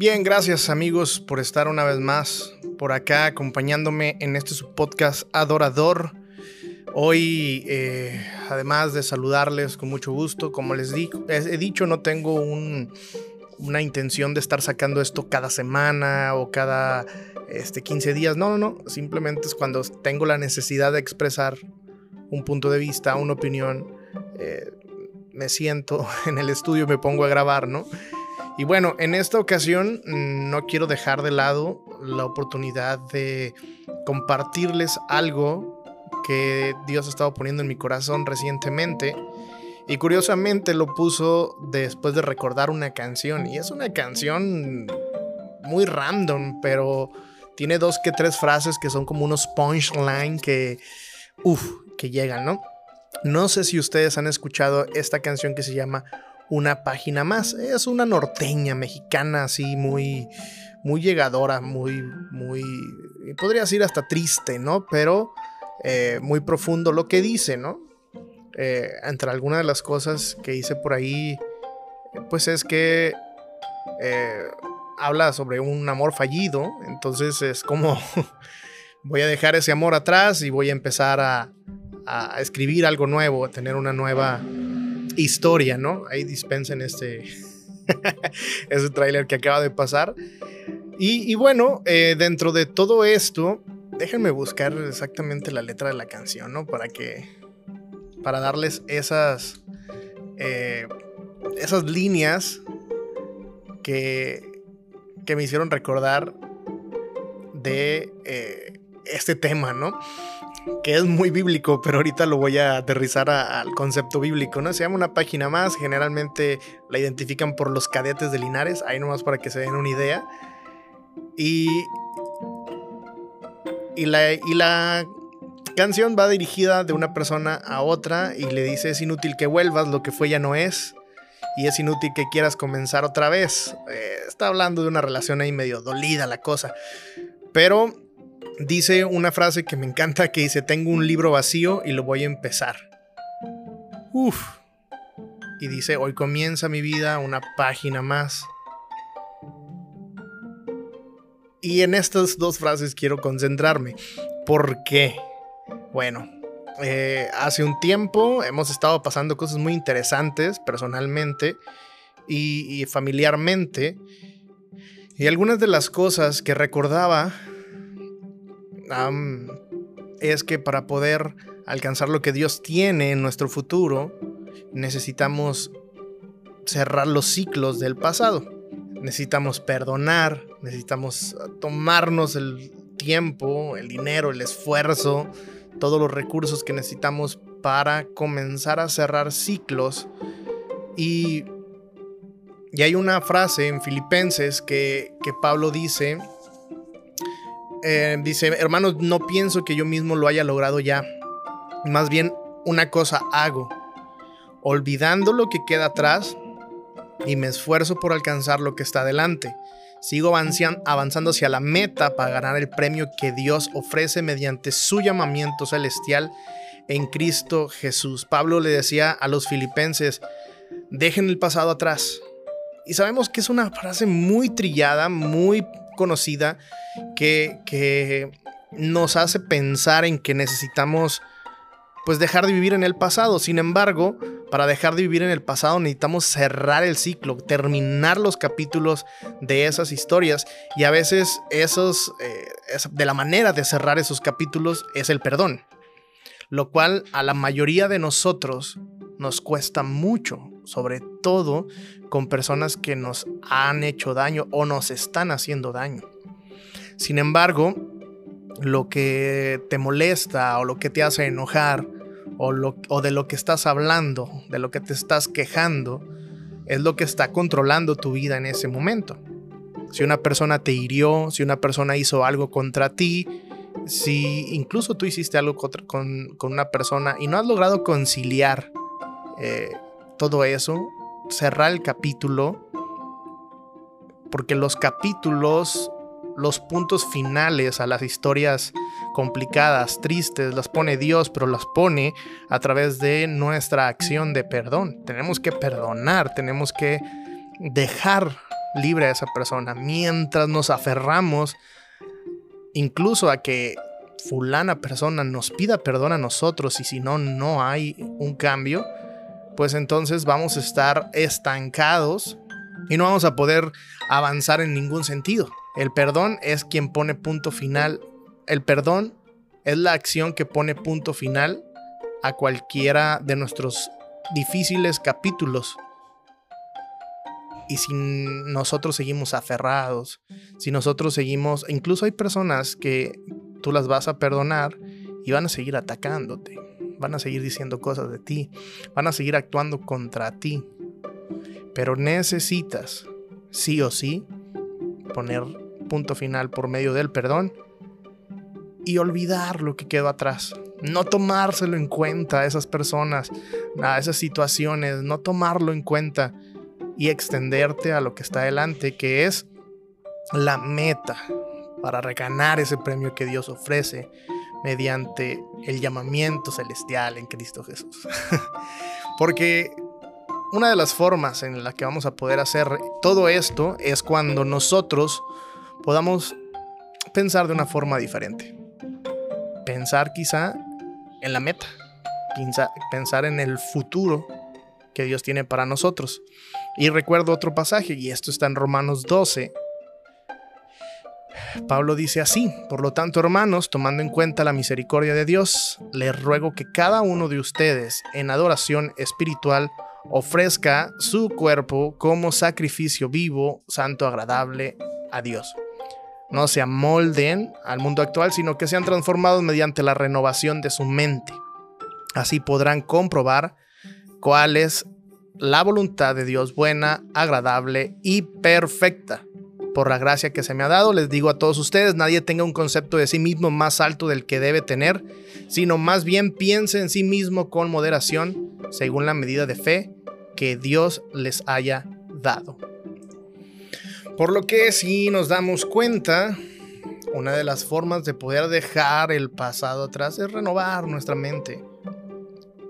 Bien, gracias amigos por estar una vez más por acá acompañándome en este podcast Adorador. Hoy, eh, además de saludarles con mucho gusto, como les digo, he dicho, no tengo una intención de estar sacando esto cada semana o cada este, 15 días. No, no, no. Simplemente es cuando tengo la necesidad de expresar un punto de vista, una opinión. Eh, me siento en el estudio, me pongo a grabar, ¿no? Y bueno, en esta ocasión no quiero dejar de lado la oportunidad de compartirles algo que Dios ha estado poniendo en mi corazón recientemente. Y curiosamente lo puso después de recordar una canción. Y es una canción muy random, pero tiene dos que tres frases que son como unos punchline que, uff, que llegan, ¿no? No sé si ustedes han escuchado esta canción que se llama Una página más. Es una norteña mexicana así muy muy llegadora, muy muy podría decir hasta triste, ¿no? Pero eh, muy profundo lo que dice, ¿no? Eh, entre algunas de las cosas que hice por ahí, pues es que eh, habla sobre un amor fallido, entonces es como voy a dejar ese amor atrás y voy a empezar a, a escribir algo nuevo, a tener una nueva historia, ¿no? Ahí dispensen este, ese tráiler que acaba de pasar. Y, bueno, eh, dentro de todo esto, déjenme buscar exactamente la letra de la canción, ¿no? Para que, para darles esas, eh, esas líneas que, que me hicieron recordar de eh, este tema, ¿no? Que es muy bíblico, pero ahorita lo voy a aterrizar al concepto bíblico, ¿no? Se llama una página más, generalmente la identifican por los cadetes de Linares, ahí nomás para que se den una idea. Y, y, la, y la canción va dirigida de una persona a otra y le dice es inútil que vuelvas, lo que fue ya no es. Y es inútil que quieras comenzar otra vez. Eh, está hablando de una relación ahí medio dolida la cosa. Pero dice una frase que me encanta que dice, tengo un libro vacío y lo voy a empezar. Uf. Y dice, hoy comienza mi vida una página más. Y en estas dos frases quiero concentrarme. ¿Por qué? Bueno, eh, hace un tiempo hemos estado pasando cosas muy interesantes personalmente y familiarmente. Y algunas de las cosas que recordaba es que para poder alcanzar lo que Dios tiene en nuestro futuro, necesitamos cerrar los ciclos del pasado. Necesitamos perdonar, necesitamos tomarnos el tiempo, el dinero, el esfuerzo, todos los recursos que necesitamos para comenzar a cerrar ciclos. Y, y hay una frase en Filipenses que, que Pablo dice eh, dice, hermanos, no pienso que yo mismo lo haya logrado ya. Más bien, una cosa hago. Olvidando lo que queda atrás y me esfuerzo por alcanzar lo que está delante. Sigo avanzando hacia la meta para ganar el premio que Dios ofrece mediante su llamamiento celestial en Cristo Jesús. Pablo le decía a los filipenses, dejen el pasado atrás. Y sabemos que es una frase muy trillada, muy conocida que, nos hace pensar en que necesitamos pues dejar de vivir en el pasado. Sin embargo, para dejar de vivir en el pasado necesitamos cerrar el ciclo, terminar los capítulos de esas historias y a veces esos, eh, de la manera de cerrar esos capítulos es el perdón, lo cual a la mayoría de nosotros nos cuesta mucho, sobre todo con personas que nos han hecho daño o nos están haciendo daño. Sin embargo, lo que te molesta o lo que te hace enojar o, o de lo que estás hablando, de lo que te estás quejando, es lo que está controlando tu vida en ese momento. Si una persona te hirió, si una persona hizo algo contra ti, si incluso tú hiciste algo con, una persona y no has logrado conciliar eh, todo eso, cerrar el capítulo, porque los capítulos, los puntos finales a las historias complicadas, tristes, las pone Dios, pero las pone a través de nuestra acción de perdón. Tenemos que perdonar, tenemos que dejar libre a esa persona, mientras nos aferramos incluso a que fulana persona nos pida perdón a nosotros y si no, no hay un cambio, pues entonces vamos a estar estancados y no vamos a poder avanzar en ningún sentido. El perdón es quien pone punto final. El perdón es la acción que pone punto final a cualquiera de nuestros difíciles capítulos. Y si nosotros seguimos aferrados, si nosotros seguimos, incluso hay personas que tú las vas a perdonar y van a seguir atacándote, van a seguir diciendo cosas de ti, van a seguir actuando contra ti. Pero necesitas, sí o sí, poner punto final por medio del perdón y olvidar lo que quedó atrás. No tomárselo en cuenta a esas personas, a esas situaciones, no tomarlo en cuenta y extenderte a lo que está adelante, que es la meta, para reganar ese premio que Dios ofrece mediante el llamamiento celestial en Cristo Jesús. Porque una de las formas en la que vamos a poder hacer todo esto es cuando nosotros podamos pensar de una forma diferente. Pensar quizá en la meta, pensar en el futuro que Dios tiene para nosotros. Y recuerdo otro pasaje, y esto está en Romanos 12, Pablo dice así, por lo tanto hermanos, tomando en cuenta la misericordia de Dios, les ruego que cada uno de ustedes en adoración espiritual ofrezca su cuerpo como sacrificio vivo, santo, agradable a Dios. No se amolden al mundo actual, sino que sean transformados mediante la renovación de su mente. Así podrán comprobar cuál es la voluntad de Dios buena, agradable y perfecta por la gracia que se me ha dado, les digo a todos ustedes, nadie tenga un concepto de sí mismo más alto del que debe tener, sino más bien piense en sí mismo con moderación, según la medida de fe que Dios les haya dado. Por lo que si nos damos cuenta, una de las formas de poder dejar el pasado atrás es renovar nuestra mente.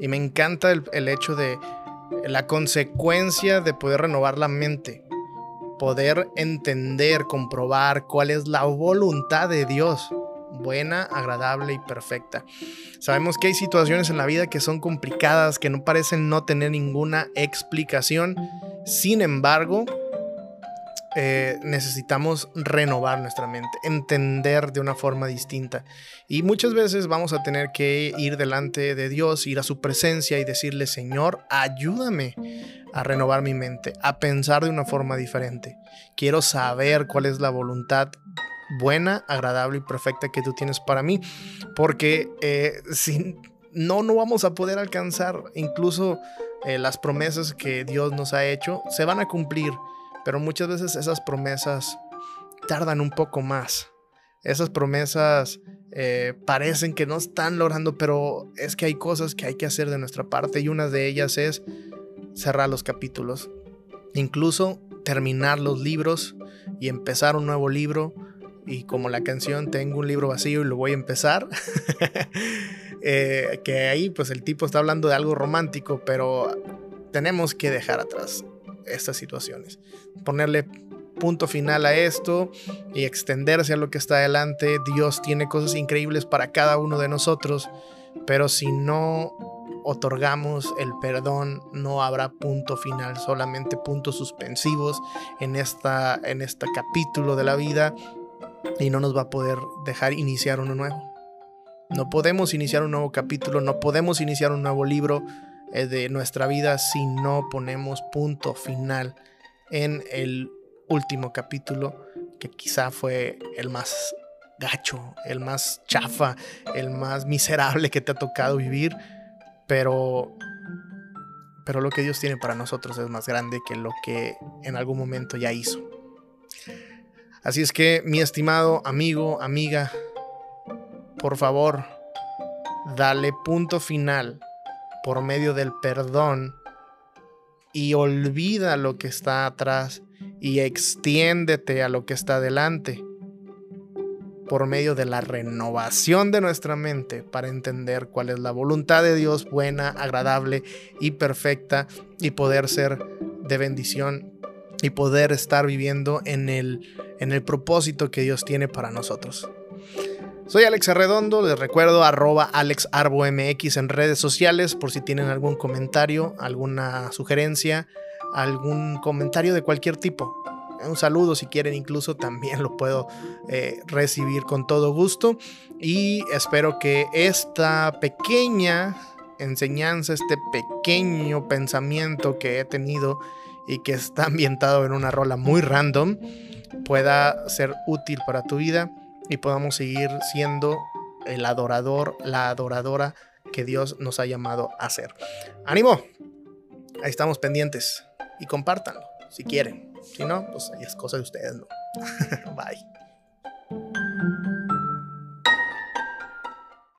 Y me encanta el, el hecho de la consecuencia de poder renovar la mente poder entender, comprobar cuál es la voluntad de Dios, buena, agradable y perfecta. Sabemos que hay situaciones en la vida que son complicadas, que no parecen no tener ninguna explicación. Sin embargo, eh, necesitamos renovar nuestra mente, entender de una forma distinta. Y muchas veces vamos a tener que ir delante de Dios, ir a su presencia y decirle, Señor, ayúdame a renovar mi mente, a pensar de una forma diferente. Quiero saber cuál es la voluntad buena, agradable y perfecta que tú tienes para mí, porque eh, si no, no vamos a poder alcanzar incluso eh, las promesas que Dios nos ha hecho, se van a cumplir pero muchas veces esas promesas tardan un poco más. Esas promesas eh, parecen que no están logrando, pero es que hay cosas que hay que hacer de nuestra parte y una de ellas es cerrar los capítulos. Incluso terminar los libros y empezar un nuevo libro. Y como la canción Tengo un libro vacío y lo voy a empezar. Eh, que ahí pues el tipo está hablando de algo romántico, pero tenemos que dejar atrás estas situaciones. Ponerle punto final a esto y extenderse a lo que está adelante. Dios tiene cosas increíbles para cada uno de nosotros, pero si no otorgamos el perdón, no habrá punto final, solamente puntos suspensivos en, esta, en este capítulo de la vida y no nos va a poder dejar iniciar uno nuevo. No podemos iniciar un nuevo capítulo, no podemos iniciar un nuevo libro, eh, de nuestra vida si no ponemos punto final en el último capítulo, que quizá fue el más gacho, el más chafa, el más miserable que te ha tocado vivir, pero pero lo que Dios tiene para nosotros es más grande que lo que en algún momento ya hizo. Así es que, mi estimado amigo, amiga, por favor, dale punto final por medio del perdón y olvida lo que está atrás y extiéndete a lo que está delante por medio de la renovación de nuestra mente para entender cuál es la voluntad de Dios buena, agradable y perfecta y poder ser de bendición y poder estar viviendo en el, en el propósito que Dios tiene para nosotros. Soy Alex Arredondo, les recuerdo arroba alexarboMX en redes sociales por si tienen algún comentario, alguna sugerencia, algún comentario de cualquier tipo. Un saludo si quieren, incluso también lo puedo eh, recibir con todo gusto. Y espero que esta pequeña enseñanza, este pequeño pensamiento que he tenido y que está ambientado en una rola muy random, pueda ser útil para tu vida y podamos seguir siendo el adorador, la adoradora que Dios nos ha llamado a ser. ¡Ánimo! Ahí estamos pendientes y compártanlo si quieren. Si no, pues es cosa de ustedes, ¿no? Bye.